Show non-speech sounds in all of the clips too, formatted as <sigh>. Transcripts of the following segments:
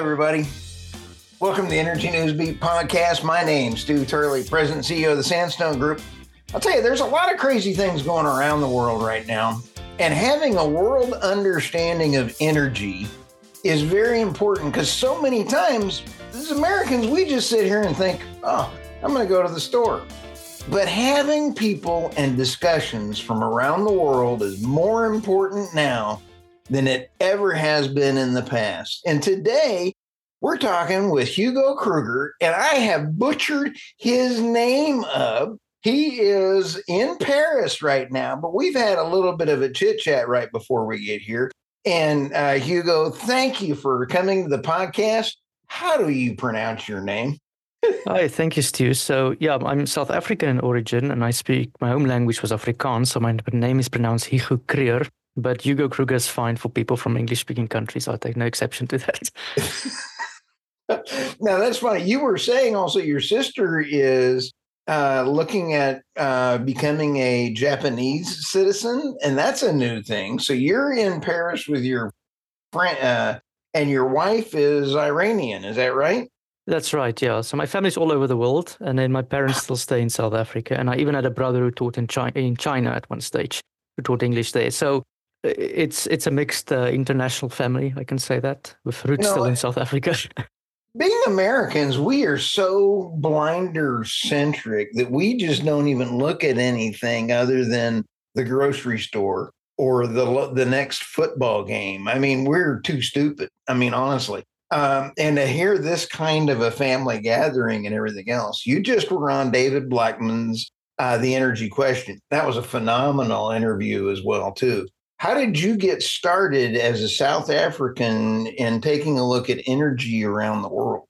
everybody. Welcome to the Energy News Beat podcast. My name's Stu Turley, President CEO of the Sandstone Group. I'll tell you, there's a lot of crazy things going around the world right now. And having a world understanding of energy is very important because so many times, as Americans, we just sit here and think, oh, I'm going to go to the store. But having people and discussions from around the world is more important now than it ever has been in the past. And today, we're talking with Hugo Kruger, and I have butchered his name up. He is in Paris right now, but we've had a little bit of a chit chat right before we get here. And uh, Hugo, thank you for coming to the podcast. How do you pronounce your name? Hi, thank you, Stu. So, yeah, I'm South African in origin and I speak my home language was Afrikaans. So, my name is pronounced Hugo Kruger, but Hugo Kruger is fine for people from English speaking countries. I take no exception to that. <laughs> now, that's funny. You were saying also your sister is uh, looking at uh, becoming a Japanese citizen, and that's a new thing. So, you're in Paris with your friend, uh, and your wife is Iranian. Is that right? That's right, yeah. So my family's all over the world, and then my parents <laughs> still stay in South Africa. And I even had a brother who taught in China, in China at one stage, who taught English there. So it's it's a mixed uh, international family, I can say that, with roots still in South Africa. <laughs> being Americans, we are so blinder centric that we just don't even look at anything other than the grocery store or the the next football game. I mean, we're too stupid. I mean, honestly. Um, and to hear this kind of a family gathering and everything else, you just were on David Blackman's uh, The Energy Question. That was a phenomenal interview as well, too. How did you get started as a South African in taking a look at energy around the world?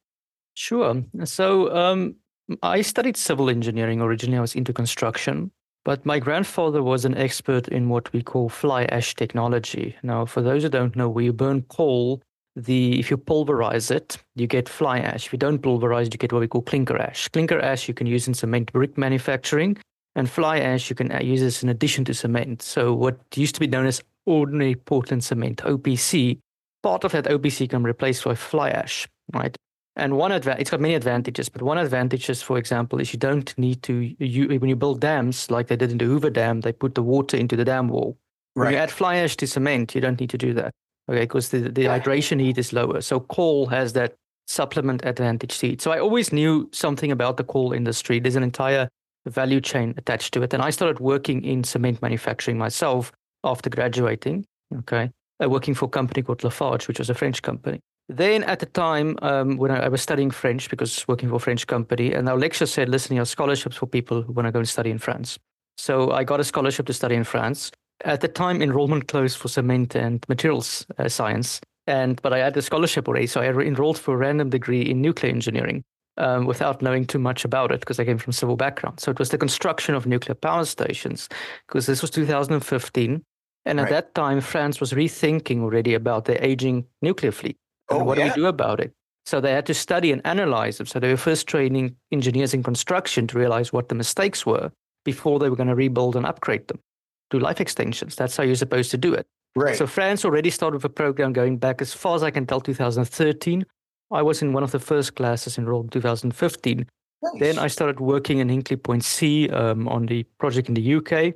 Sure. So um, I studied civil engineering originally. I was into construction, but my grandfather was an expert in what we call fly ash technology. Now, for those who don't know, we burn coal the if you pulverize it, you get fly ash. If you don't pulverize, you get what we call clinker ash. Clinker ash you can use in cement brick manufacturing, and fly ash you can uh, use this in addition to cement. So what used to be known as ordinary Portland cement (OPC), part of that OPC can be replaced by fly ash, right? And one advantage, it's got many advantages, but one advantage is, for example, is you don't need to, you, when you build dams, like they did in the Hoover Dam, they put the water into the dam wall. Right. When you add fly ash to cement, you don't need to do that okay, because the, the hydration heat is lower. So coal has that supplement advantage heat. So I always knew something about the coal industry. There's an entire value chain attached to it. And I started working in cement manufacturing myself after graduating, okay, uh, working for a company called Lafarge, which was a French company. Then at the time um, when I, I, was studying French, because working for a French company, and our lecturer said, listen, you have scholarships for people who want to go and study in France. So I got a scholarship to study in France. At the time, enrollment closed for cement and materials uh, science, and but I had a scholarship already, so I enrolled for a random degree in nuclear engineering um, without knowing too much about it because I came from civil background. So it was the construction of nuclear power stations because this was 2015, and at right. that time, France was rethinking already about their aging nuclear fleet. And oh, what yeah. do we do about it? So they had to study and analyze them. So they were first training engineers in construction to realize what the mistakes were before they were going to rebuild and upgrade them do life extensions. That's how you're supposed to do it. Right. So France already started with a program going back as far as I can tell, 2013. I was in one of the first classes enrolled in 2015. Nice. Then I started working in Hinkley Point C um, on the project in the UK.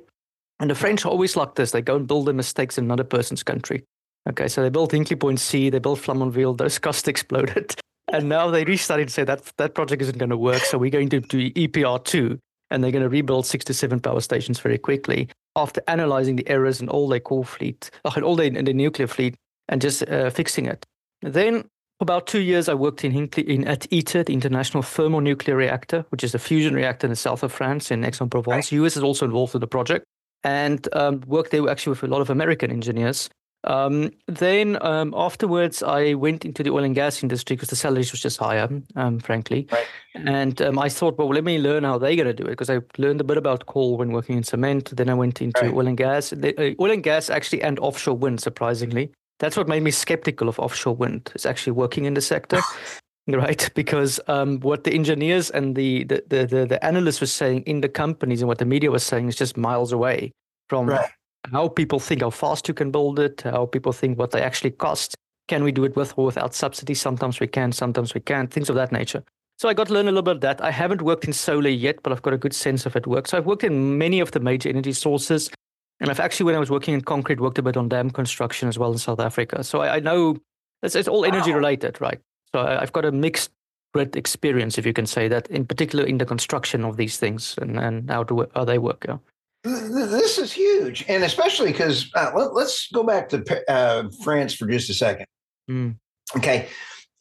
And the French are always like this. They go and build their mistakes in another person's country. Okay, so they built Hinkley Point C, they built Flamanville, those costs <laughs> exploded. And now they restarted to say that that project isn't going to work. So we're going to do EPR2 and they're going to rebuild six to seven power stations very quickly after analyzing the errors in all their core fleet, uh, all their, in the nuclear fleet, and just uh, fixing it. Then, for about two years, I worked in, Hinkley, in at ITER, the International Thermonuclear Reactor, which is a fusion reactor in the south of France, in Aix-en-Provence. Right. US is also involved in the project, and um, worked there actually with a lot of American engineers. Um, then um, afterwards, I went into the oil and gas industry because the salaries was just higher, um, frankly. Right. And um, I thought, well, let me learn how they're going to do it because I learned a bit about coal when working in cement. Then I went into right. oil and gas, uh, oil and gas actually, and offshore wind. Surprisingly, that's what made me skeptical of offshore wind. Is actually working in the sector. <laughs> right because um, what the engineers and the, the, the, the, analysts were saying in the companies and what the media was saying is just miles away from right how people think how fast you can build it, how people think what they actually cost. Can we do it with or without subsidies? Sometimes we can, sometimes we can't, things of that nature. So I got to learn a little bit of that. I haven't worked in solar yet, but I've got a good sense of it works. So I've worked in many of the major energy sources. And I've actually, when I was working in concrete, worked a bit on dam construction as well in South Africa. So I, I know it's, it's, all energy wow. related, right? So I, have got a mixed great experience, if you can say that, in particular in the construction of these things and, and how, to, how they work. Yeah. This is huge. And especially because uh, let, us go back to uh, France for just a second. Mm. Okay.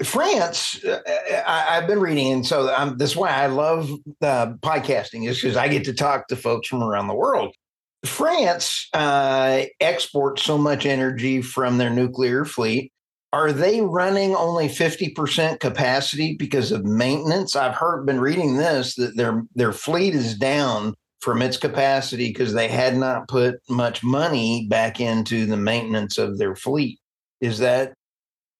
France, uh, I, have been reading, and so I'm, that's why I love uh, podcasting, is because I get to talk to folks from around the world. France uh, exports so much energy from their nuclear fleet. Are they running only 50% capacity because of maintenance? I've heard, been reading this that their their fleet is down from its capacity because they had not put much money back into the maintenance of their fleet. Is that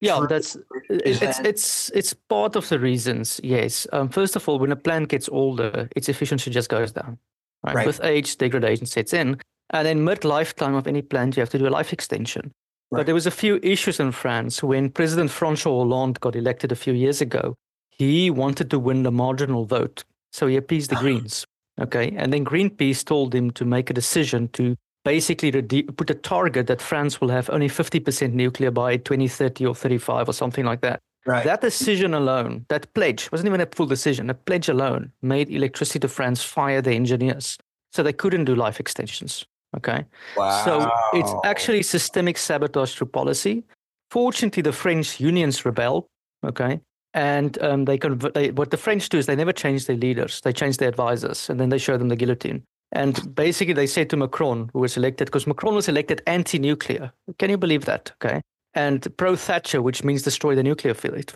yeah, that's it's that... it's it's part of the reasons. Yes. Um, first of all, when a plant gets older, its efficiency just goes down. Right? right. With age, degradation sets in, and then mid lifetime of any plant, you have to do a life extension. Right. But there was a few issues in France when President François Hollande got elected a few years ago. He wanted to win the marginal vote, so he appeased the <laughs> Greens. Okay, and then Greenpeace told him to make a decision to basically put a target that France will have only 50% nuclear by 2030 or 35 or something like that. Right. That decision alone, that pledge, wasn't even a full decision, a pledge alone made Électricité de France fire the engineers. So they couldn't do life extensions. Okay. Wow. So it's actually systemic sabotage through policy. Fortunately, the French unions rebel. Okay. And um, they, convert, they what the French do is they never change their leaders, they change their advisors, and then they show them the guillotine. And basically, they said to Macron, who was elected, because Macron was elected anti nuclear. Can you believe that? Okay. And pro Thatcher, which means destroy the nuclear fleet.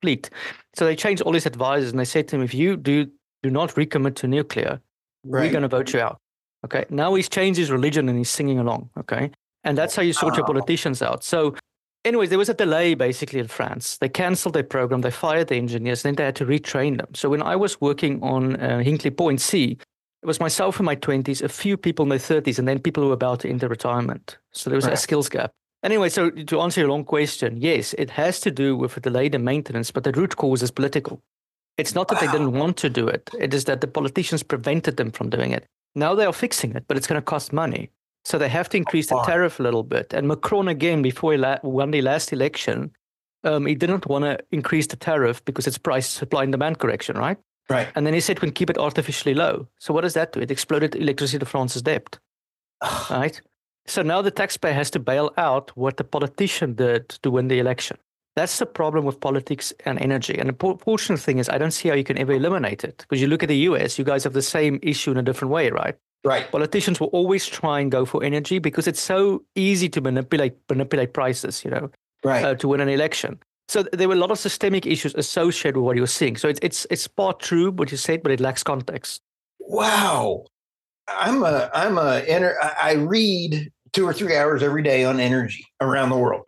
fleet. So they changed all his advisors and they said to him, if you do, do not recommit to nuclear, right. we're going to vote you out. Okay. Now he's changed his religion and he's singing along. Okay. And that's how you sort your politicians out. So, anyways, there was a delay basically in France. They canceled their program, they fired the engineers, and then they had to retrain them. So, when I was working on uh, Hinkley Point C, it was myself in my 20s, a few people in their 30s, and then people who were about to enter retirement. So there was right. a skills gap. Anyway, so to answer your long question, yes, it has to do with a delay in maintenance, but the root cause is political. It's not that wow. they didn't want to do it, it is that the politicians prevented them from doing it. Now they are fixing it, but it's going to cost money. So they have to increase the tariff a little bit. And Macron, again, before he la- won the last election, um, he didn't want to increase the tariff because it's price supply and demand correction, right? Right. And then he said we can keep it artificially low. So what does that do? It exploded Électricité de France's debt. right? So now the taxpayer has to bail out what the politician did to win the election. That's the problem with politics and energy. And the fortunate thing is, I don't see how you can ever eliminate it. Because you look at the US, you guys have the same issue in a different way, right? Right. Politicians will always try and go for energy because it's so easy to manipulate manipulate prices, you know, right. Uh, to win an election. So there were a lot of systemic issues associated with what you're seeing. So it's it's it's part true what you said, but it lacks context. Wow, I'm a I'm a I read two or three hours every day on energy around the world,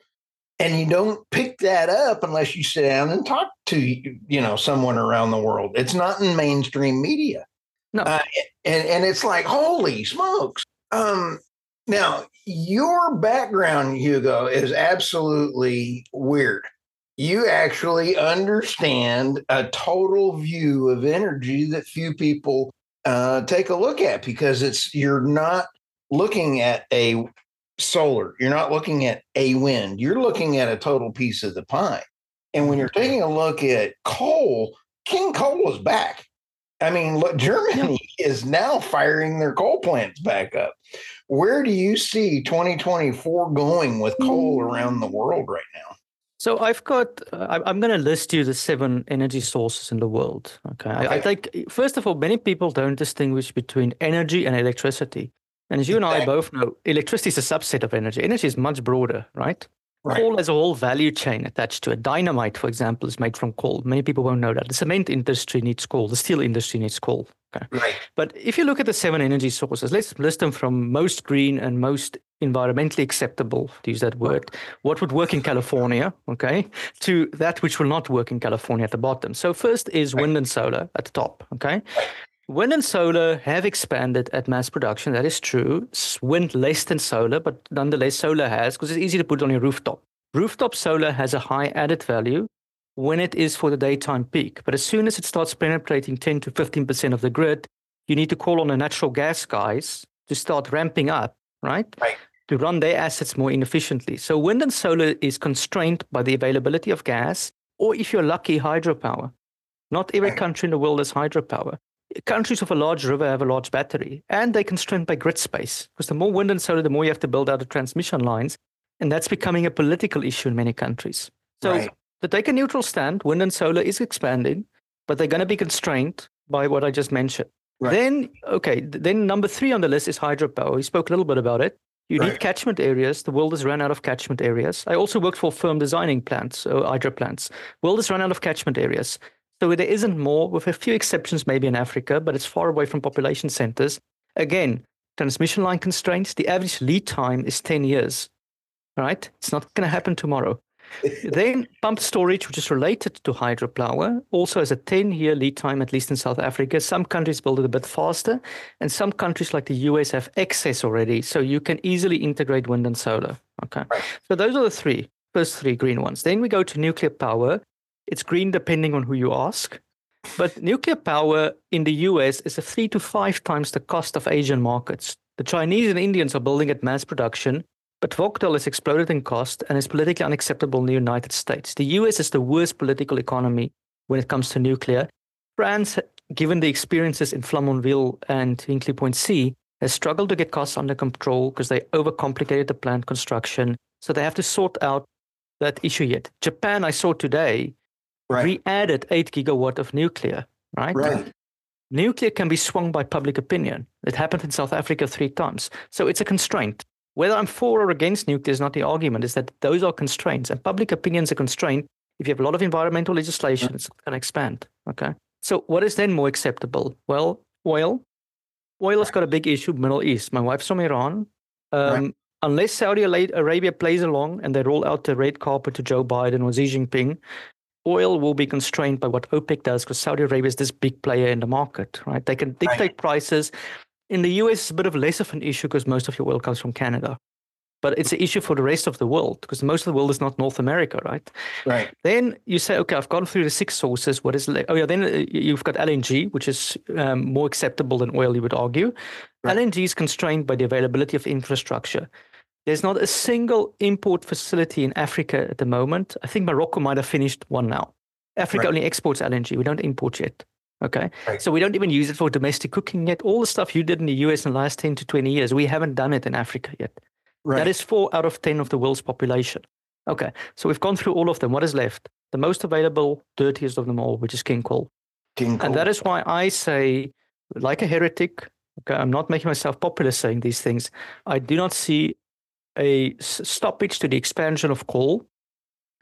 and you don't pick that up unless you sit down and talk to you know someone around the world. It's not in mainstream media. No, uh, and and it's like holy smokes. Um, now your background, Hugo, is absolutely weird you actually understand a total view of energy that few people uh, take a look at because it's you're not looking at a solar, you're not looking at a wind, you're looking at a total piece of the pie. And when you're taking a look at coal, King Coal is back. I mean, look, Germany <laughs> is now firing their coal plants back up. Where do you see 2024 going with coal around the world right now? So I've got, uh, I'm going to list you the seven energy sources in the world. Okay? okay. I, I, think, first of all, many people don't distinguish between energy and electricity. And as you and I both know, electricity is a subset of energy. Energy is much broader, right? Right. Coal has a whole value chain attached to it. Dynamite, for example, is made from coal. Many people won't know that. The cement industry needs coal. The steel industry needs coal. Okay. Right. But if you look at the seven energy sources, let's list them from most green and most environmentally acceptable, to use that word, what would work in California, okay, to that which will not work in California at the bottom. So first is wind and solar at the top, okay? Wind and solar have expanded at mass production. That is true. Wind less than solar, but nonetheless, solar has because it's easy to put on your rooftop. Rooftop solar has a high added value when it is for the daytime peak. But as soon as it starts penetrating 10 to 15% of the grid, you need to call on the natural gas guys to start ramping up, right? Right. To run their assets more inefficiently. So wind and solar is constrained by the availability of gas, or if you're lucky, hydropower. Not every country in the world has hydropower. Countries with a large river have a large battery, and they're constrained by grid space. Because the more wind and solar, the more you have to build out the transmission lines. And that's becoming a political issue in many countries. So Right. to take a neutral stand, wind and solar is expanding, but they're going to be constrained by what I just mentioned. Right. Then, okay, then number three on the list is hydropower. We spoke a little bit about it. You Right. need catchment areas. The world has run out of catchment areas. I also worked for a firm designing plants, so hydro plants. World has run out of catchment areas. So there isn't more, with a few exceptions maybe in Africa, but it's far away from population centers. Again, transmission line constraints. The average lead time is 10 years. Right, it's not going to happen tomorrow. <laughs> then pumped storage, which is related to hydropower, also has a 10 year lead time, at least in South Africa. Some countries build it a bit faster, and some countries like the US have excess already. So you can easily integrate wind and solar. Okay. Right. So those are the three, first three green ones. Then we go to nuclear power. It's green depending on who you ask. But <laughs> nuclear power in the US is a three to five times the cost of Asian markets. The Chinese and Indians are building at mass production, but Vogtle has exploded in cost and is politically unacceptable in the United States. The US is the worst political economy when it comes to nuclear. France, given the experiences in Flamanville and Hinkley Point C, has struggled to get costs under control because they overcomplicated the plant construction. So they have to sort out that issue yet. Japan, I saw today, Right. re-added 8 gigawatt of nuclear, right? Right. Nuclear can be swung by public opinion. It happened in South Africa three times. So it's a constraint. Whether I'm for or against nuclear is not the argument, is that those are constraints. And public opinion is a constraint. If you have a lot of environmental legislation, it's going to expand. Okay. So what is then more acceptable? Well, oil. Oil has got a big issue, Middle East. My wife's from Iran. Um, Right. Unless Saudi Arabia plays along and they roll out the red carpet to Joe Biden or Xi Jinping, oil will be constrained by what OPEC does because Saudi Arabia is this big player in the market, right? They can dictate prices. In the US, it's a bit of less of an issue because most of your oil comes from Canada. But it's an issue for the rest of the world because most of the world is not North America, right? Right. Then you say, okay, I've gone through the six sources. What is le- oh yeah? Then uh, you've got LNG, which is um, more acceptable than oil, you would argue. Right. LNG is constrained by the availability of infrastructure. There's not a single import facility in Africa at the moment. I think Morocco might have finished one now. Africa Right. only exports LNG. We don't import yet. Okay. Right. So we don't even use it for domestic cooking yet. All the stuff you did in the US in the last 10 to 20 years, we haven't done it in Africa yet. Right. That is four out of 10 of the world's population. Okay, so we've gone through all of them. What is left? The most available, dirtiest of them all, which is king coal. King And that is why I say, like a heretic, okay, I'm not making myself popular saying these things. I do not see a stoppage to the expansion of coal.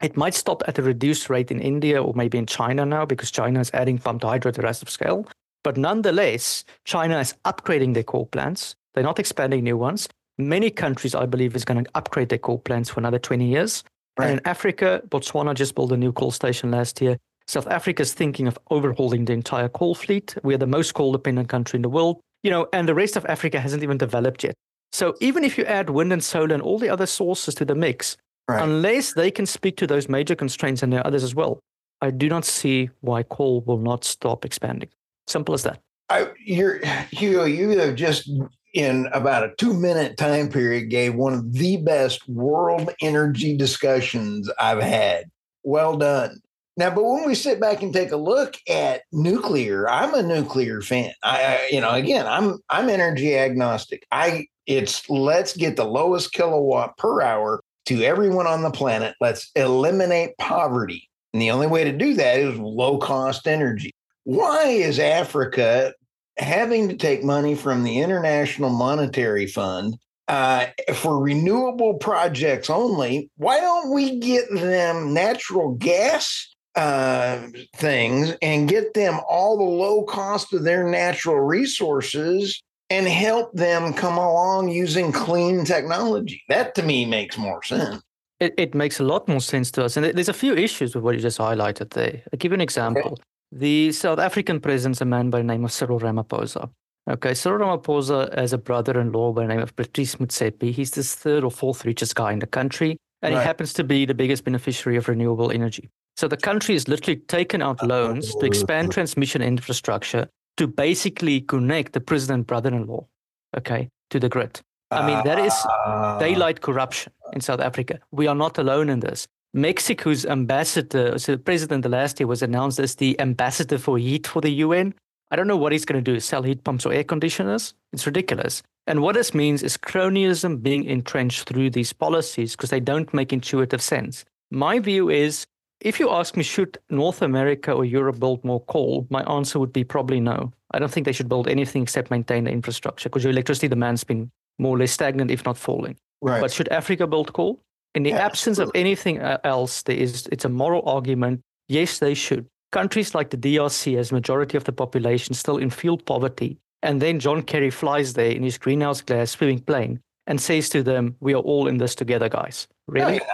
It might stop at a reduced rate in India or maybe in China now because China is adding pumped hydro to the rest of scale. But nonetheless, China is upgrading their coal plants. They're not expanding new ones. Many countries, I believe, is going to upgrade their coal plants for another 20 years. Right. And in Africa, Botswana just built a new coal station last year. South Africa is thinking of overhauling the entire coal fleet. We are the most coal dependent country in the world, you know, and the rest of Africa hasn't even developed yet. So even if you add wind and solar and all the other sources to the mix, Right. unless they can speak to those major constraints and there are others as well, I do not see why coal will not stop expanding. Simple as that. I, you're Hugo. You have just in about a two minute time period gave one of the best world energy discussions I've had. Well done. Now, but when we sit back and take a look at nuclear, I'm a nuclear fan. I, I you know, again, I'm I'm energy agnostic. I it's let's get the lowest kilowatt per hour to everyone on the planet. Let's eliminate poverty. And the only way to do that is low cost energy. Why is Africa having to take money from the International Monetary Fund uh, for renewable projects only? Why don't we get them natural gas uh, things and get them all the low cost of their natural resources and help them come along using clean technology? That to me makes more sense. It, it makes a lot more sense to us. And there's a few issues with what you just highlighted there. I'll give you an example. The South African president's a man by the name of Cyril Ramaphosa. Okay, Cyril Ramaphosa has a brother in law by the name of Patrice Motsepe. He's the third or fourth richest guy in the country. and Right. it happens to be the biggest beneficiary of renewable energy. So the country has literally taken out loans to expand transmission infrastructure to basically connect the president brother-in-law, okay, to the grid. I mean, that is Ah. daylight corruption in South Africa. We are not alone in this. Mexico's ambassador, so the president last year was announced as the ambassador for heat for the UN. I don't know what he's going to do, sell heat pumps or air conditioners. It's ridiculous. And what this means is cronyism being entrenched through these policies because they don't make intuitive sense. My view is if you ask me, should North America or Europe build more coal? My answer would be probably no. I don't think they should build anything except maintain the infrastructure because your electricity demand's been more or less stagnant, if not falling. right. But should Africa build coal? In the Yeah, absence of anything uh, else, there is it's a moral argument. Yes, they should. Countries like the DRC, as majority of the population still in fuel poverty, and then John Kerry flies there in his greenhouse glass swimming plane and says to them, "We are all in this together, guys." No, Really? not.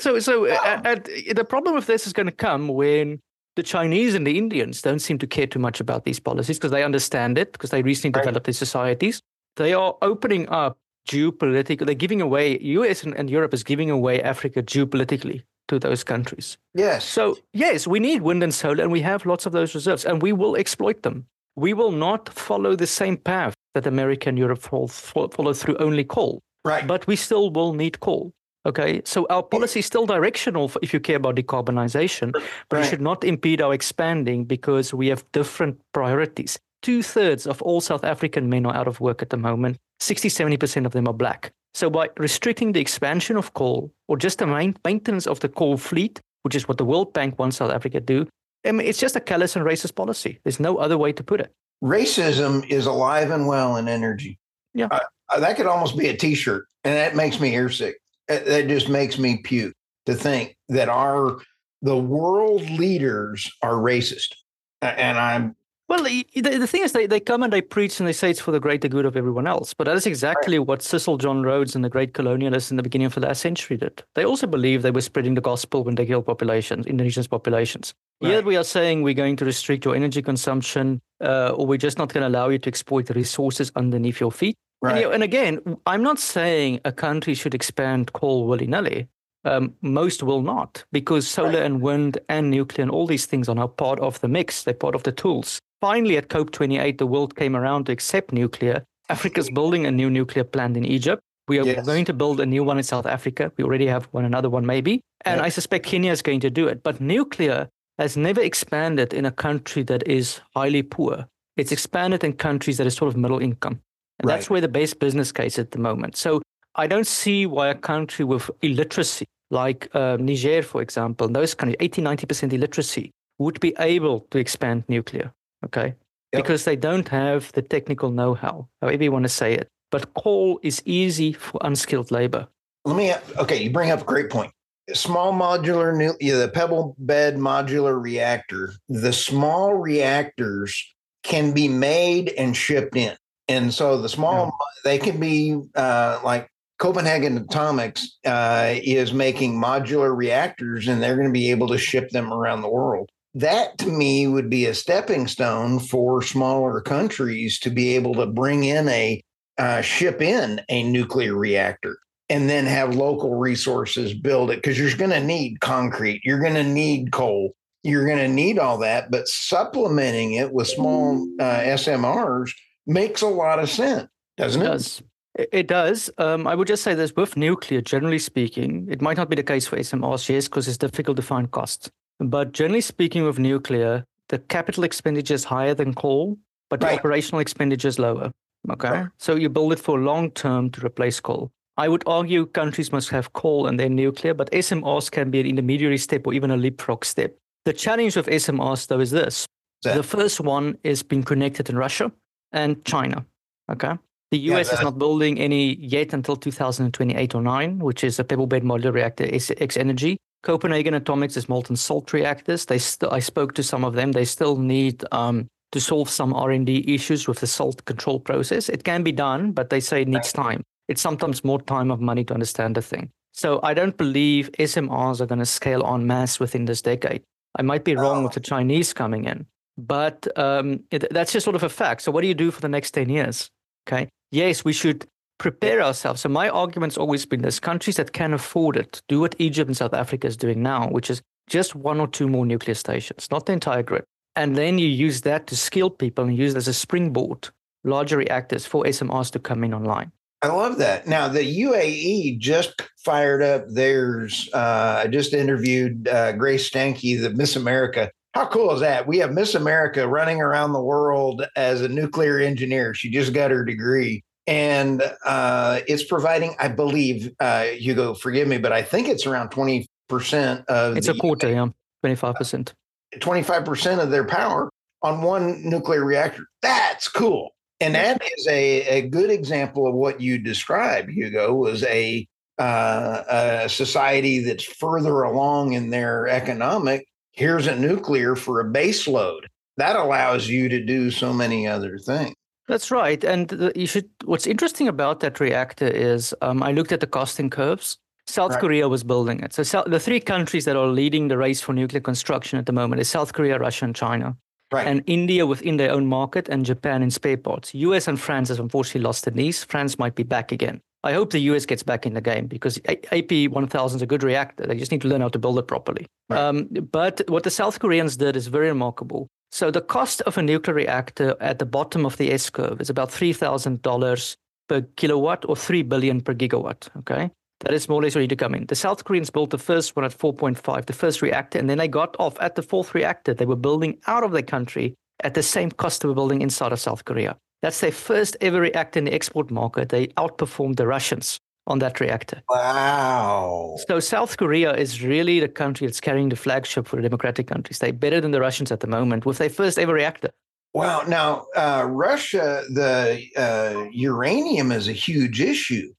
<laughs> so, so uh, uh, the problem with this is going to come when the Chinese and the Indians don't seem to care too much about these policies because they understand it because they recently Right. developed their societies. They are opening up geopolitical. They're giving away. U.S. and, and Europe is giving away Africa geopolitically to those countries. yes. So yes, we need wind and solar, and we have lots of those reserves, and we will exploit them. We will not follow the same path that America and Europe follow, follow through only coal right. but we still will need coal. Okay, so our policy is still directional for, if you care about decarbonization, but Right. it should not impede our expanding because we have different priorities. Two thirds of all South African men are out of work at the moment. 60, 70% of them are black. So by restricting the expansion of coal or just the main, maintenance of the coal fleet, which is what the World Bank wants South Africa to do, I mean, it's just a callous and racist policy. There's no other way to put it. Racism is alive and well in energy. Yeah. Uh, Uh, that could almost be a T-shirt, and that makes me mm-hmm. airsick. That, uh, that just makes me puke to think that our the world leaders are racist, and I'm Well, the, the thing is, they, they come and they preach and they say it's for the greater good of everyone else. But that is exactly what Cecil John Rhodes and the great colonialists in the beginning of the last century did. They also believed they were spreading the gospel when they killed populations, Indonesians' populations. Here we are saying we're going to restrict your energy consumption, uh, or we're just not going to allow you to exploit the resources underneath your feet. And, right. you know, and again, I'm not saying a country should expand coal willy nilly. Um, most will not, because solar Right. and wind and nuclear and all these things are now part of the mix. They're part of the tools. Finally, at COP28, the world came around to accept nuclear. Africa's building a new nuclear plant in Egypt. We are Yes. going to build a new one in South Africa. We already have one, another one maybe. And Yeah. I suspect Kenya is going to do it. But nuclear has never expanded in a country that is highly poor. It's expanded in countries that are sort of middle income. And that's where the base business case at the moment. So I don't see why a country with illiteracy, like uh, Niger, for example, and those countries, 80, 90% illiteracy, would be able to expand nuclear. Okay. Yep. Because they don't have the technical know how, however you want to say it. But coal is easy for unskilled labor. Let me. Okay, you bring up a great point. Small modular, nu- yeah, the pebble bed modular reactor. The small reactors can be made and shipped in, and so the small they can be uh, like Copenhagen Atomics uh, is making modular reactors, and they're going to be able to ship them around the world. That to me would be a stepping stone for smaller countries to be able to bring in a uh, ship in a nuclear reactor and then have local resources build it because you're going to need concrete, you're going to need coal, you're going to need all that. But supplementing it with small uh, SMRs makes a lot of sense, doesn't It it? does. It does. Um, I would just say this with nuclear, generally speaking, it might not be the case for SMRs, yes, because it's difficult to find costs. But generally speaking, with nuclear, the capital expenditure is higher than coal, but the operational expenditure is lower. Okay. Right. So you build it for long term to replace coal. I would argue countries must have coal and then nuclear, but SMRs can be an intermediary step or even a leapfrog step. The challenge with SMRs, though, is this That- the first one is being connected in Russia and China. Okay. The Yeah, US is not building any yet until 2028 or 9, which is a pebble bed modular reactor, X Energy. Copenhagen Atomics is molten salt reactors. They st- I spoke to some of them. They still need um, to solve some R&D issues with the salt control process. It can be done, but they say it needs time. It's sometimes more time of money to understand the thing. So I don't believe SMRs are going to scale en masse within this decade. I might be wrong with the Chinese coming in, but um, it, that's just sort of a fact. So what do you do for the next 10 years? Okay. Yes, we should prepare ourselves. So my argument's always been there's countries that can afford it. Do what Egypt and South Africa is doing now, which is just one or two more nuclear stations, not the entire grid. And then you use that to skill people and use it as a springboard, larger reactors for SMRs to come in online. I love that. Now the UAE just fired up theirs. Uh, I just interviewed uh, Grace Stanke, the Miss America. How cool is that? We have Miss America running around the world as a nuclear engineer. She just got her degree, and uh, it's providing, I believe, uh, Hugo, forgive me, but I think it's around twenty percent of. It's a quarter, yeah, twenty five percent. Twenty five percent of their power on one nuclear reactor. That's cool. And that is a, a good example of what you described, Hugo, was a, uh, a society that's further along in their economic. Here's a nuclear for a base load. That allows you to do so many other things. That's right. And the, you should. What's interesting about that reactor is um, I looked at the costing curves. South right. Korea was building it. So, so the three countries that are leading the race for nuclear construction at the moment is South Korea, Russia, and China. Right. And India within their own market and Japan in spare parts. US and France has unfortunately lost the knees. France might be back again. I hope the US gets back in the game because AP 1000 is a good reactor. They just need to learn how to build it properly. Right. Um, but what the South Koreans did is very remarkable. So the cost of a nuclear reactor at the bottom of the S curve is about $3,000 per kilowatt or 3 billion per gigawatt. Okay. That is more or less ready to come in. The South Koreans built the first one at 4.5, the first reactor, and then they got off at the fourth reactor. They were building out of the country at the same cost they were building inside of South Korea. That's their first ever reactor in the export market. They outperformed the Russians on that reactor. Wow. So South Korea is really the country that's carrying the flagship for the democratic countries. They're better than the Russians at the moment with their first ever reactor. Wow. Now, uh, Russia, the uh, uranium is a huge issue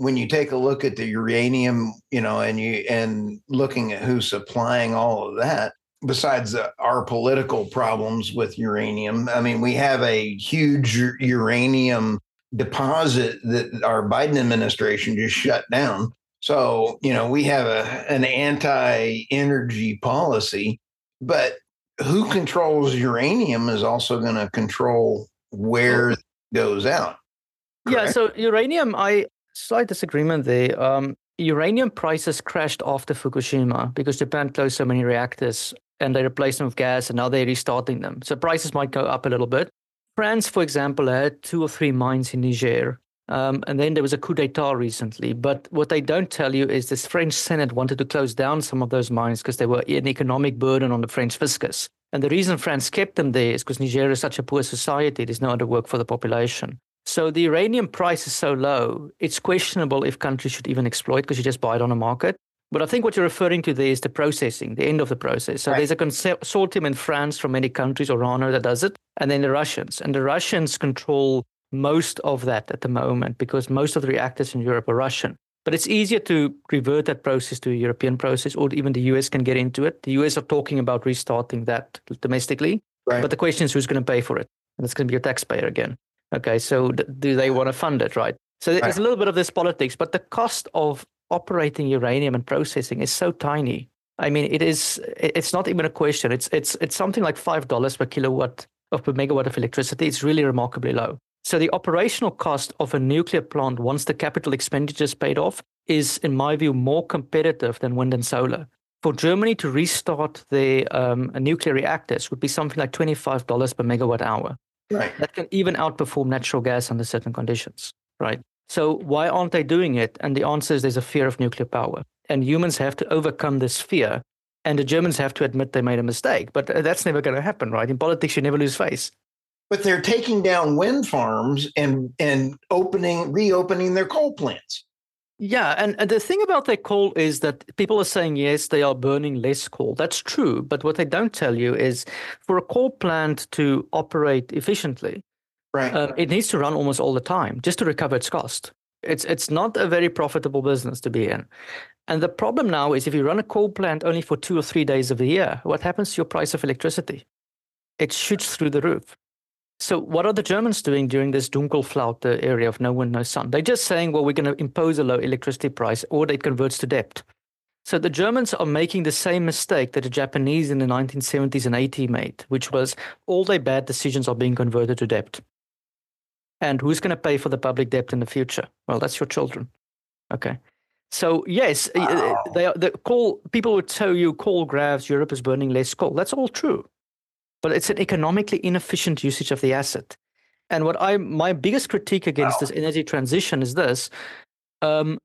when you take a look at the uranium, you know, and you and looking at who's supplying all of that, besides the, our political problems with uranium, I mean, we have a huge uranium deposit that our Biden administration just shut down. So, you know, we have a an anti-energy policy, but who controls uranium is also going to control where it goes out. Correct? Yeah, so uranium I slight disagreement there. Um, uranium prices crashed after Fukushima because Japan closed so many reactors and they replaced them with gas and now they're restarting them. So prices might go up a little bit. France, for example, had two or three mines in Niger. Um, and then there was a coup d'etat recently. But what they don't tell you is this French Senate wanted to close down some of those mines because they were an economic burden on the French fiscus. And the reason France kept them there is because Niger is such a poor society, there's no other work for the population. So the uranium price is so low, it's questionable if countries should even exploit because you just buy it on a market. But I think what you're referring to there is the processing, the end of the process. So right. there's a consortium in France from many countries, Orano, that does it, and then the Russians. And the Russians control most of that at the moment because most of the reactors in Europe are Russian. But it's easier to revert that process to a European process, or even the US can get into it. The US are talking about restarting that domestically. Right. But the question is who's going to pay for it? And it's going to be a taxpayer again. Okay, so do they want to fund it, right? So there's right. a little bit of this politics, but the cost of operating uranium and processing is so tiny. I mean, it is. It's not even a question. It's it's it's something like five dollars per kilowatt of per megawatt of electricity. It's really remarkably low. So the operational cost of a nuclear plant, once the capital expenditure is paid off, is, in my view, more competitive than wind and solar. For Germany to restart the um, nuclear reactors would be something like $25 per megawatt hour. Right. That can even outperform natural gas under certain conditions, right? So why aren't they doing it? And the answer is there's a fear of nuclear power. And humans have to overcome this fear. And the Germans have to admit they made a mistake. But uh, that's never going to happen, right? In politics, you never lose face. But they're taking down wind farms and and opening, reopening their coal plants. Yeah, and, and the thing about their coal is that people are saying yes, they are burning less coal. That's true, but what they don't tell you is for a coal plant to operate efficiently, right, um, it needs to run almost all the time just to recover its cost. It's it's not a very profitable business to be in. And the problem now is if you run a coal plant only for two or three days of the year, what happens to your price of electricity? It shoots through the roof. So what are the Germans doing during this Dunkelflaute area of no wind, no sun? They're just saying, well, we're going to impose a low electricity price or it converts to debt. So the Germans are making the same mistake that the Japanese in the 1970s and 80s made, which was all their bad decisions are being converted to debt. And who's going to pay for the public debt in the future? Well, that's your children. Okay. So yes, wow. they the coal people would tell you coal grabs Europe is burning less coal. That's all true, but it's an economically inefficient usage of the asset. And what I my biggest critique against wow. this energy transition is this: um,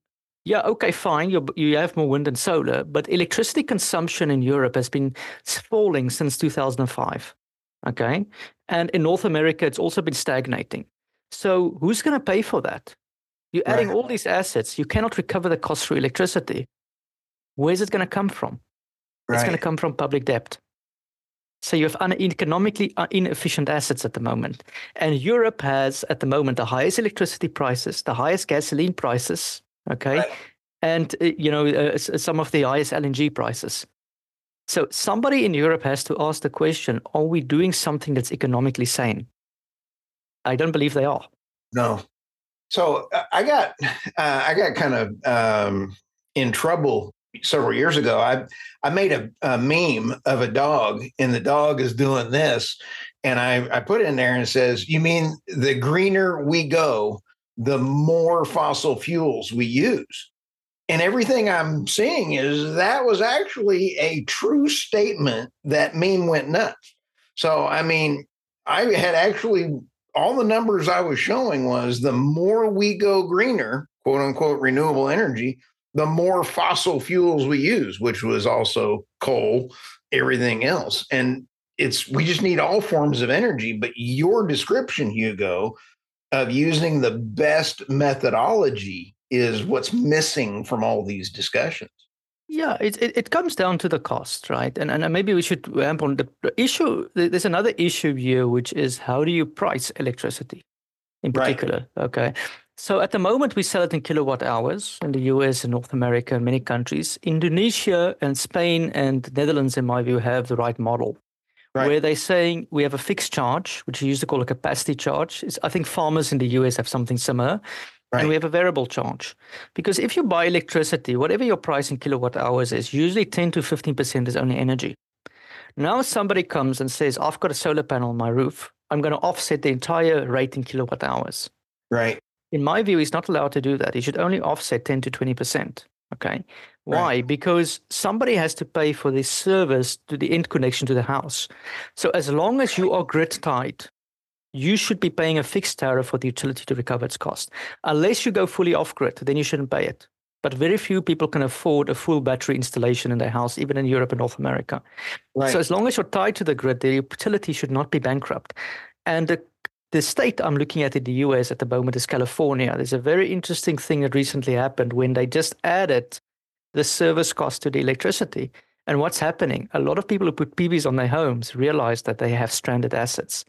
yeah, okay, fine. You you have more wind and solar, but electricity consumption in Europe has been falling since 2005. Okay, and in North America, it's also been stagnating. So who's going to pay for that? You're adding right. all these assets. You cannot recover the cost for electricity. Where's it going to come from? Right. It's going to come from public debt. So you have un- economically uh, inefficient assets at the moment. And Europe has, at the moment, the highest electricity prices, the highest gasoline prices, okay, right. and uh, you know uh, some of the highest LNG prices. So somebody in Europe has to ask the question: Are we doing something that's economically sane? I don't believe they are. No. So uh, I got <laughs> uh, I got kind of um, in trouble several years ago. I I made a, a, meme of a dog, and the dog is doing this, and I I put in there and it says, "You mean the greener we go, the more fossil fuels we use. And everything I'm seeing is that was actually a true statement that meme went nuts. So, I mean, I had actually all the numbers I was showing was the more we go greener, quote unquote, renewable energy, the more fossil fuels we use, which was also coal, everything else. And it's we just need all forms of energy. But your description, Hugo, of using the best methodology is what's missing from all these discussions. Yeah, it, it, it, comes down to the cost, right? And and maybe we should ramp on the issue. There's another issue here, which is how do you price electricity, in particular? Right. Okay, so at the moment we sell it in kilowatt hours in the US and North America and many countries. Indonesia and Spain and Netherlands, in my view, have the right model right. where they're saying we have a fixed charge, which you used to call a capacity charge. It's, I think farmers in the US have something similar. Right. And we have a variable charge. Because if you buy electricity, whatever your price in kilowatt hours is, usually 10 to 15% is only energy. Now somebody comes and says, I've got a solar panel on my roof. I'm going to offset the entire rate in kilowatt hours. Right. In my view, he's not allowed to do that. He should only offset 10 to 20%. Okay. Why? Right. Because somebody has to pay for the service to the end connection to the house. So as long as you are grid tied, you should be paying a fixed tariff for the utility to recover its cost. Unless you go fully off grid, then you shouldn't pay it. But very few people can afford a full battery installation in their house, even in Europe and North America. Right. So as long as you're tied to the grid, the utility should not be bankrupt. And the the state I'm looking at in the US at the moment is California. There's a very interesting thing that recently happened when they just added the service cost to the electricity. And what's happening? A lot of people who put PVs on their homes realize that they have stranded assets.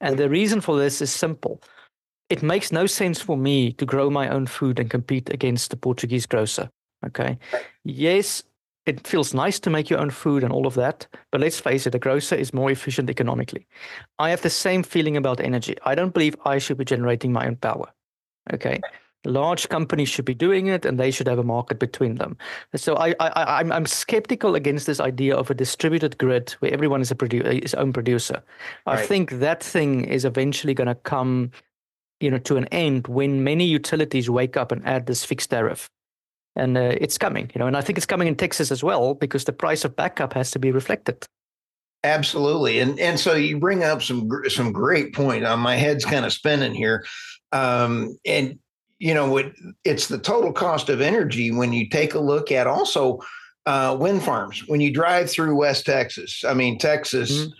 And the reason for this is simple. It makes no sense for me to grow my own food and compete against the Portuguese grocer. Okay. Yes, it feels nice to make your own food and all of that. But let's face it, a grocer is more efficient economically. I have the same feeling about energy. I don't believe I should be generating my own power. Okay. Large companies should be doing it, and they should have a market between them. So I, I, I'm, I'm skeptical against this idea of a distributed grid where everyone is a produ- his own producer. Right. I think that thing is eventually going to come, you know, to an end when many utilities wake up and add this fixed tariff and uh, it's coming you know and i think it's coming in texas as well because the price of backup has to be reflected absolutely and and so you bring up some some great point uh, my head's kind of spinning here um, and you know what it's the total cost of energy when you take a look at also uh, wind farms when you drive through west texas i mean texas mm-hmm.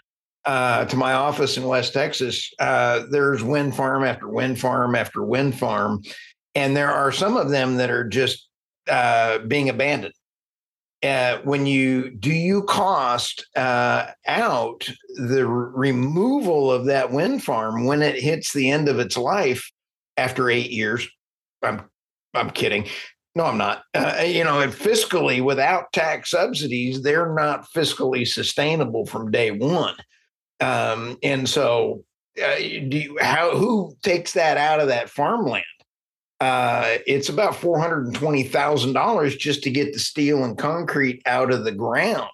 Uh, to my office in West Texas, uh, there's wind farm after wind farm after wind farm. And there are some of them that are just uh, being abandoned. Uh, when you do you cost uh, out the removal of that wind farm when it hits the end of its life after eight years i'm i'm kidding no i'm not uh, you know fiscally without tax subsidies they're not fiscally sustainable from day one um, and so uh, do you, how who takes that out of that farmland uh, it's about four hundred and twenty thousand dollars just to get the steel and concrete out of the ground.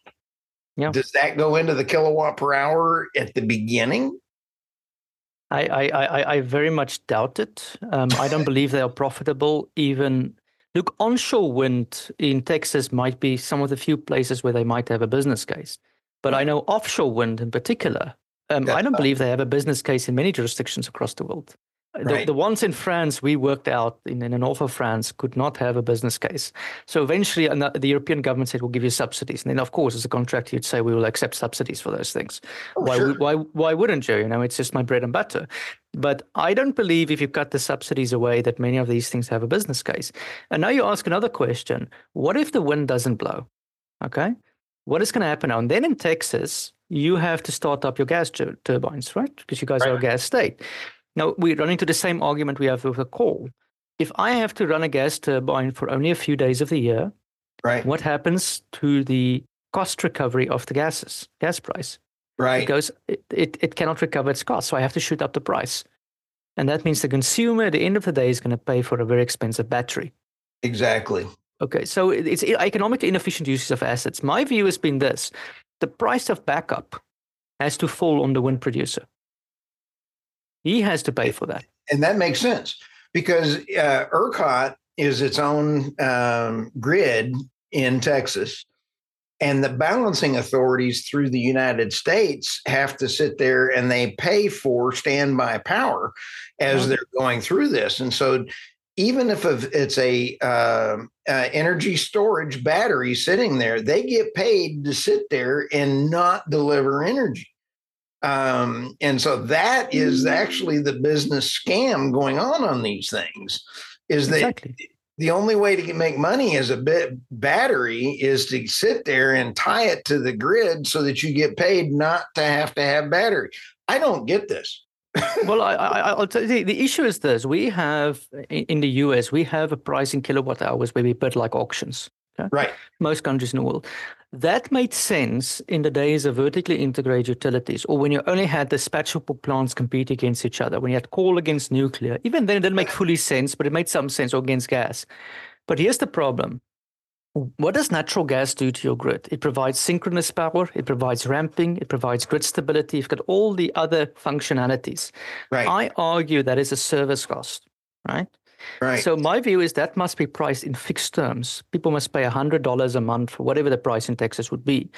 Yeah. Does that go into the kilowatt per hour at the beginning? I, I, I very much doubt it. Um, I don't believe they are profitable. Even look, onshore wind in Texas might be some of the few places where they might have a business case. But I know offshore wind in particular, um, I don't believe they have a business case in many jurisdictions across the world. Right. The, the, ones in France we worked out in, in the north of France could not have a business case. So eventually, the European government said, "We'll give you subsidies." And then, of course, as a contractor, you'd say, "We will accept subsidies for those things." Oh, why, sure. why, why wouldn't you? You know, it's just my bread and butter. But I don't believe if you cut the subsidies away that many of these things have a business case. And now you ask another question: What if the wind doesn't blow? Okay, what is going to happen now? And then in Texas, you have to start up your gas turbines, right? Because you guys right. are a gas state. Now, we run into the same argument we have with a coal. If I have to run a gas turbine for only a few days of the year, right. what happens to the cost recovery of the gases, gas price? Right. Because it, it, it cannot recover its cost. So I have to shoot up the price. And that means the consumer at the end of the day is going to pay for a very expensive battery. Exactly. Okay. So it's economically inefficient uses of assets. My view has been this the price of backup has to fall on the wind producer. He has to pay for that. And that makes sense because uh, ERCOT is its own um, grid in Texas. And the balancing authorities through the United States have to sit there and they pay for standby power as they're going through this. And so, even if it's a uh, uh, energy storage battery sitting there, they get paid to sit there and not deliver energy. Um, and so that is mm. actually the business scam going on on these things is that exactly. the only way to make money as a bit battery is to sit there and tie it to the grid so that you get paid not to have to have battery. I don't get this. <laughs> well, I, will tell you, the issue is this: we have in the US, we have a price in kilowatt hours where we bid like auctions. Okay? Right. Most countries in the world. That made sense in the days of vertically integrated utilities, or when you only had dispatchable plants compete against each other, when you had coal against nuclear. Even then, it didn't make fully sense, but it made some sense, or against gas. But here's the problem. What does natural gas do to your grid? It provides synchronous power, it provides ramping, it provides grid stability, you've got all the other functionalities. Right. I argue that is a service cost, right? Right. So my view is that must be priced in fixed terms. People must pay $100 a month for whatever the price in Texas would be.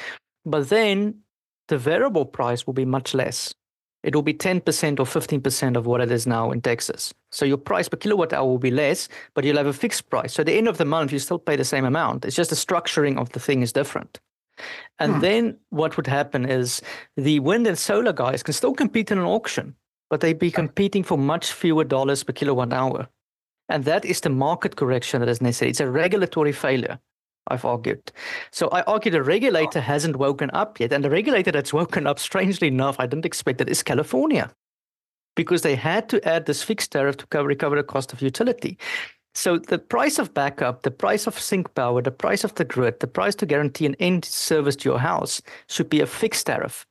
But then the variable price will be much less. It will be 10% or 15% of what it is now in Texas. So your price per kilowatt hour will be less, but you'll have a fixed price. So at the end of the month, you still pay the same amount. It's just the structuring of the thing is different. And hmm. then what would happen is the wind and solar guys can still compete in an auction, but they'd be competing for much fewer dollars per kilowatt hour. And that is the market correction that is necessary. It's a regulatory failure, I've argued. So I argue the regulator hasn't woken up yet. And the regulator that's woken up, strangely enough, I didn't expect it, is California. Because they had to add this fixed tariff to cover, recover the cost of utility. So the price of backup, the price of sync power, the price of the grid, the price to guarantee an end service to your house should be a fixed tariff.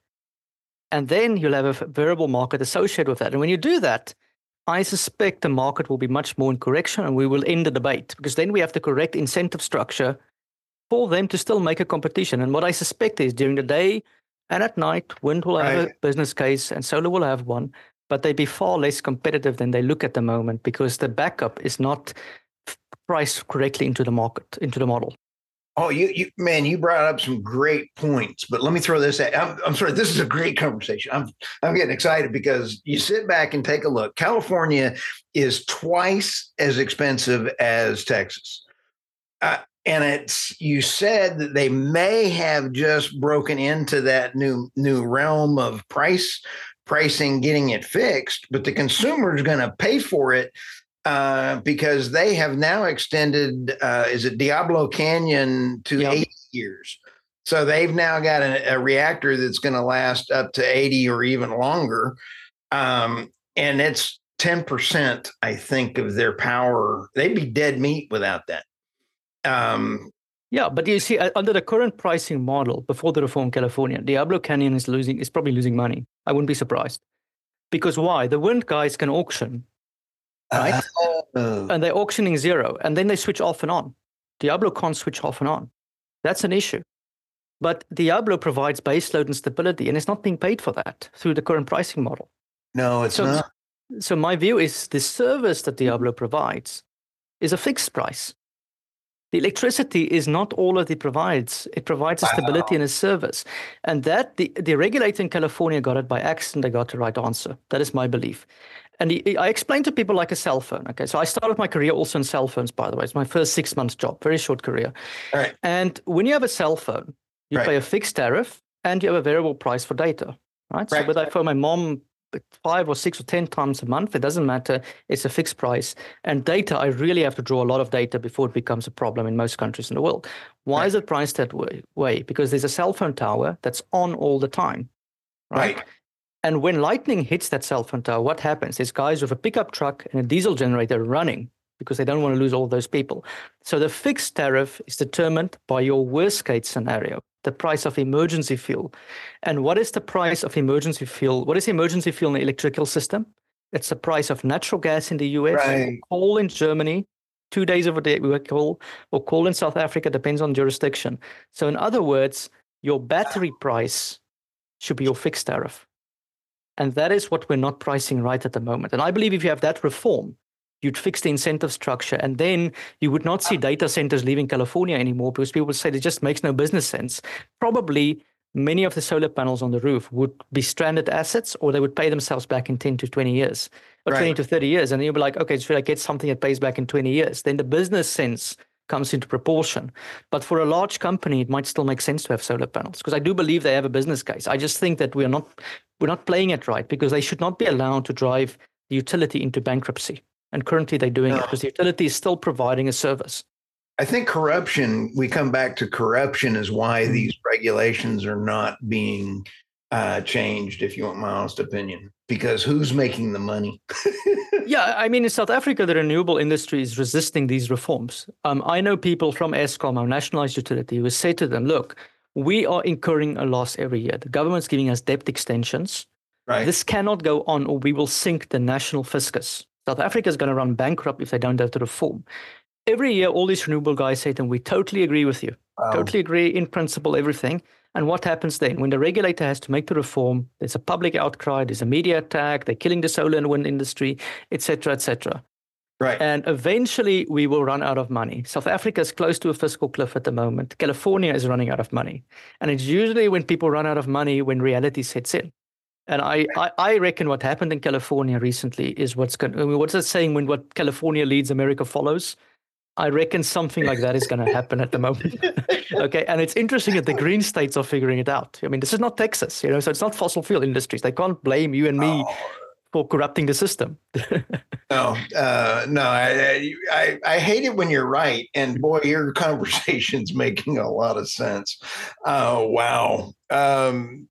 And then you'll have a variable market associated with that. And when you do that, I suspect the market will be much more in correction and we will end the debate because then we have the correct incentive structure for them to still make a competition. And what I suspect is during the day and at night, wind will have right. a business case and solar will have one, but they'd be far less competitive than they look at the moment because the backup is not priced correctly into the market, into the model. Oh, you, you, man, you brought up some great points. But let me throw this at. I'm, I'm sorry. This is a great conversation. I'm, I'm getting excited because you sit back and take a look. California is twice as expensive as Texas, uh, and it's. You said that they may have just broken into that new new realm of price pricing, getting it fixed, but the consumer is going to pay for it uh, because they have now extended, uh, is it Diablo Canyon to yep. 80 years. So they've now got a, a reactor that's going to last up to 80 or even longer. Um, and it's 10%, I think, of their power. They'd be dead meat without that. Um, yeah, but you see, uh, under the current pricing model before the reform California, Diablo Canyon is losing is probably losing money. I wouldn't be surprised. Because why? The wind guys can auction right? Uh, and they're auctioning zero, and then they switch off and on. Diablo can't switch off and on. That's an issue. But Diablo provides baseload and stability, and it's not being paid for that through the current pricing model. No, it's so, not. So my view is the service that Diablo provides is a fixed price. The electricity is not all that it provides. It provides a stability wow. and a service. And that the, the regulator in California got it by accident. They got the right answer. That is my belief. And I explained to people like a cell phone. Okay, so I started my career also in cell phones, by the way. It's my first six months job, very short career. Right. And when you have a cell phone, you right. pay a fixed tariff and you have a variable price for data. Right. right. So whether I phone my mom five or six or 10 times a month. It doesn't matter. It's a fixed price. And data, I really have to draw a lot of data before it becomes a problem in most countries in the world. Why right. is it priced that way? way? Because there's a cell phone tower that's on all the time. Right? right. And when lightning hits that cell phone tower, what happens? There's guys with a pickup truck and a diesel generator running because they don't want to lose all those people. So the fixed tariff is determined by your worst case scenario the price of emergency fuel. And what is the price of emergency fuel? What is emergency fuel in the electrical system? It's the price of natural gas in the US, right. coal in Germany, two days of a day we coal, or coal in South Africa, depends on jurisdiction. So, in other words, your battery price should be your fixed tariff. And that is what we're not pricing right at the moment. And I believe if you have that reform, you'd fix the incentive structure and then you would not see data centers leaving california anymore because people would say it just makes no business sense probably many of the solar panels on the roof would be stranded assets or they would pay themselves back in 10 to 20 years or right. 20 to 30 years and then you'll be like okay should i get something that pays back in 20 years then the business sense comes into proportion but for a large company it might still make sense to have solar panels because i do believe they have a business case i just think that we're not we're not playing it right because they should not be allowed to drive the utility into bankruptcy and currently they're doing no. it because the utility is still providing a service. I think corruption, we come back to corruption is why mm-hmm. these regulations are not being uh, changed, if you want my honest opinion, because who's making the money? <laughs> yeah, I mean, in South Africa, the renewable industry is resisting these reforms. Um, I know people from Eskom, our nationalized utility, who say to them, look, we are incurring a loss every year. The government's giving us debt extensions. Right. This cannot go on, or we will sink the national fiscus. South Africa is going to run bankrupt if they don't have the reform. Every year, all these renewable guys say to them, we totally agree with you. Wow. Totally agree in principle, everything. And what happens then? When the regulator has to make the reform, there's a public outcry, there's a media attack, they're killing the solar and wind industry, etc., etc. Right. And eventually we will run out of money. South Africa is close to a fiscal cliff at the moment. California is running out of money. And it's usually when people run out of money when reality sets in. And I, I, I, reckon what happened in California recently is what's going. I mean, what's that saying? When what California leads, America follows. I reckon something like that is going to happen at the moment. <laughs> okay, and it's interesting that the green states are figuring it out. I mean, this is not Texas, you know, so it's not fossil fuel industries. They can't blame you and me oh. for corrupting the system. <laughs> no, uh, no, I, I, I hate it when you're right, and boy, your <laughs> conversation's making a lot of sense. Oh wow. Um,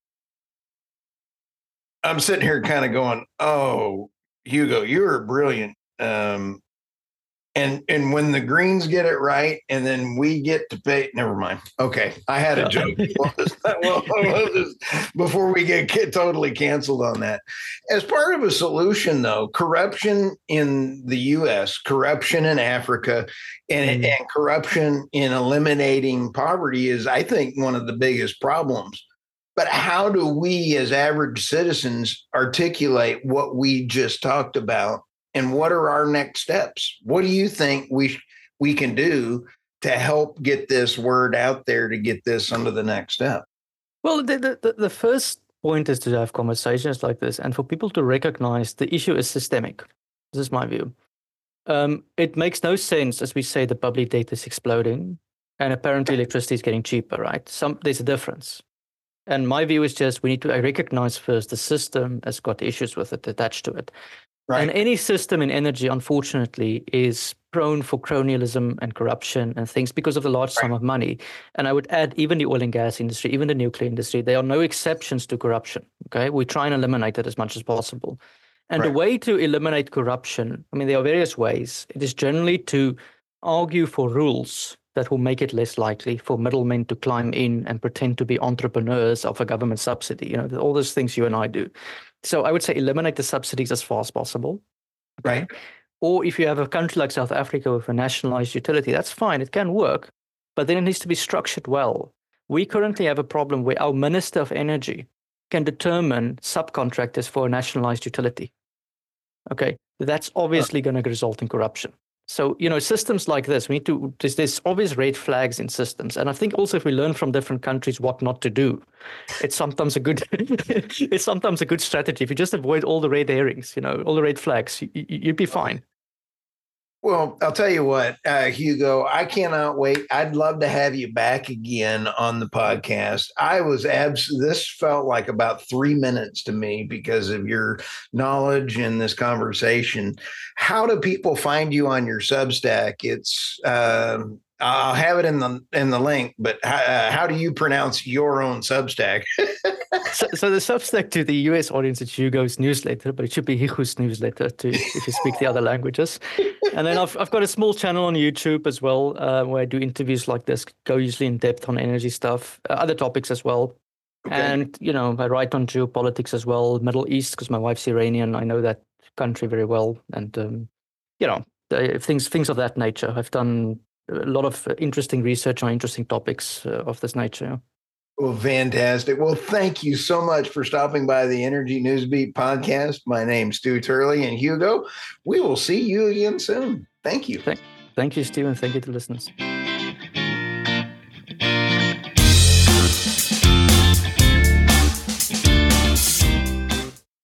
I'm sitting here kind of going, "Oh, Hugo, you're brilliant." Um, and and when the Greens get it right, and then we get to pay. Never mind. Okay, I had a joke. <laughs> well, <laughs> before we get totally canceled on that, as part of a solution, though, corruption in the U.S., corruption in Africa, and, mm. and corruption in eliminating poverty is, I think, one of the biggest problems. But how do we as average citizens articulate what we just talked about and what are our next steps? What do you think we we can do to help get this word out there to get this under the next step? Well, the, the, the first point is to have conversations like this and for people to recognize the issue is systemic. This is my view. Um, it makes no sense, as we say, the public data is exploding and apparently electricity is getting cheaper, right? Some there's a difference. And my view is just we need to recognize first the system has got issues with it attached to it. Right. And any system in energy, unfortunately, is prone for cronyism and corruption and things because of the large right. sum of money. And I would add even the oil and gas industry, even the nuclear industry, there are no exceptions to corruption. Okay. We try and eliminate it as much as possible. And right. the way to eliminate corruption, I mean, there are various ways. It is generally to argue for rules that will make it less likely for middlemen to climb in and pretend to be entrepreneurs of a government subsidy. You know, all those things you and I do. So I would say eliminate the subsidies as far as possible. Right. Or if you have a country like South Africa with a nationalized utility, that's fine. It can work, but then it needs to be structured well. We currently have a problem where our Minister of Energy can determine subcontractors for a nationalized utility. okay, that's obviously going to result in corruption. So, you know, systems like this, we need to, there's, there's always red flags in systems. And I think also if we learn from different countries what not to do, it's sometimes a good, <laughs> it's sometimes a good strategy. If you just avoid all the red herrings, you know, all the red flags, you, you'd be fine. Well, I'll tell you what, uh, Hugo, I cannot wait. I'd love to have you back again on the podcast. I was abs. This felt like about three minutes to me because of your knowledge in this conversation. How do people find you on your Substack? It's uh, I'll have it in the in the link, but how, uh, how do you pronounce your own Substack? <laughs> so, so, the Substack to the US audience is Hugo's newsletter, but it should be Hugo's newsletter to if you speak the other languages. And then I've I've got a small channel on YouTube as well, uh, where I do interviews like this, go usually in depth on energy stuff, uh, other topics as well. Okay. And you know, I write on geopolitics as well, Middle East, because my wife's Iranian. I know that country very well, and um, you know, things things of that nature. I've done a lot of interesting research on interesting topics uh, of this nature. Well, fantastic. Well, thank you so much for stopping by the Energy Newsbeat podcast. My name's Stu Turley and Hugo. We will see you again soon. Thank you. Thank, thank you, Stephen. Thank you to listeners.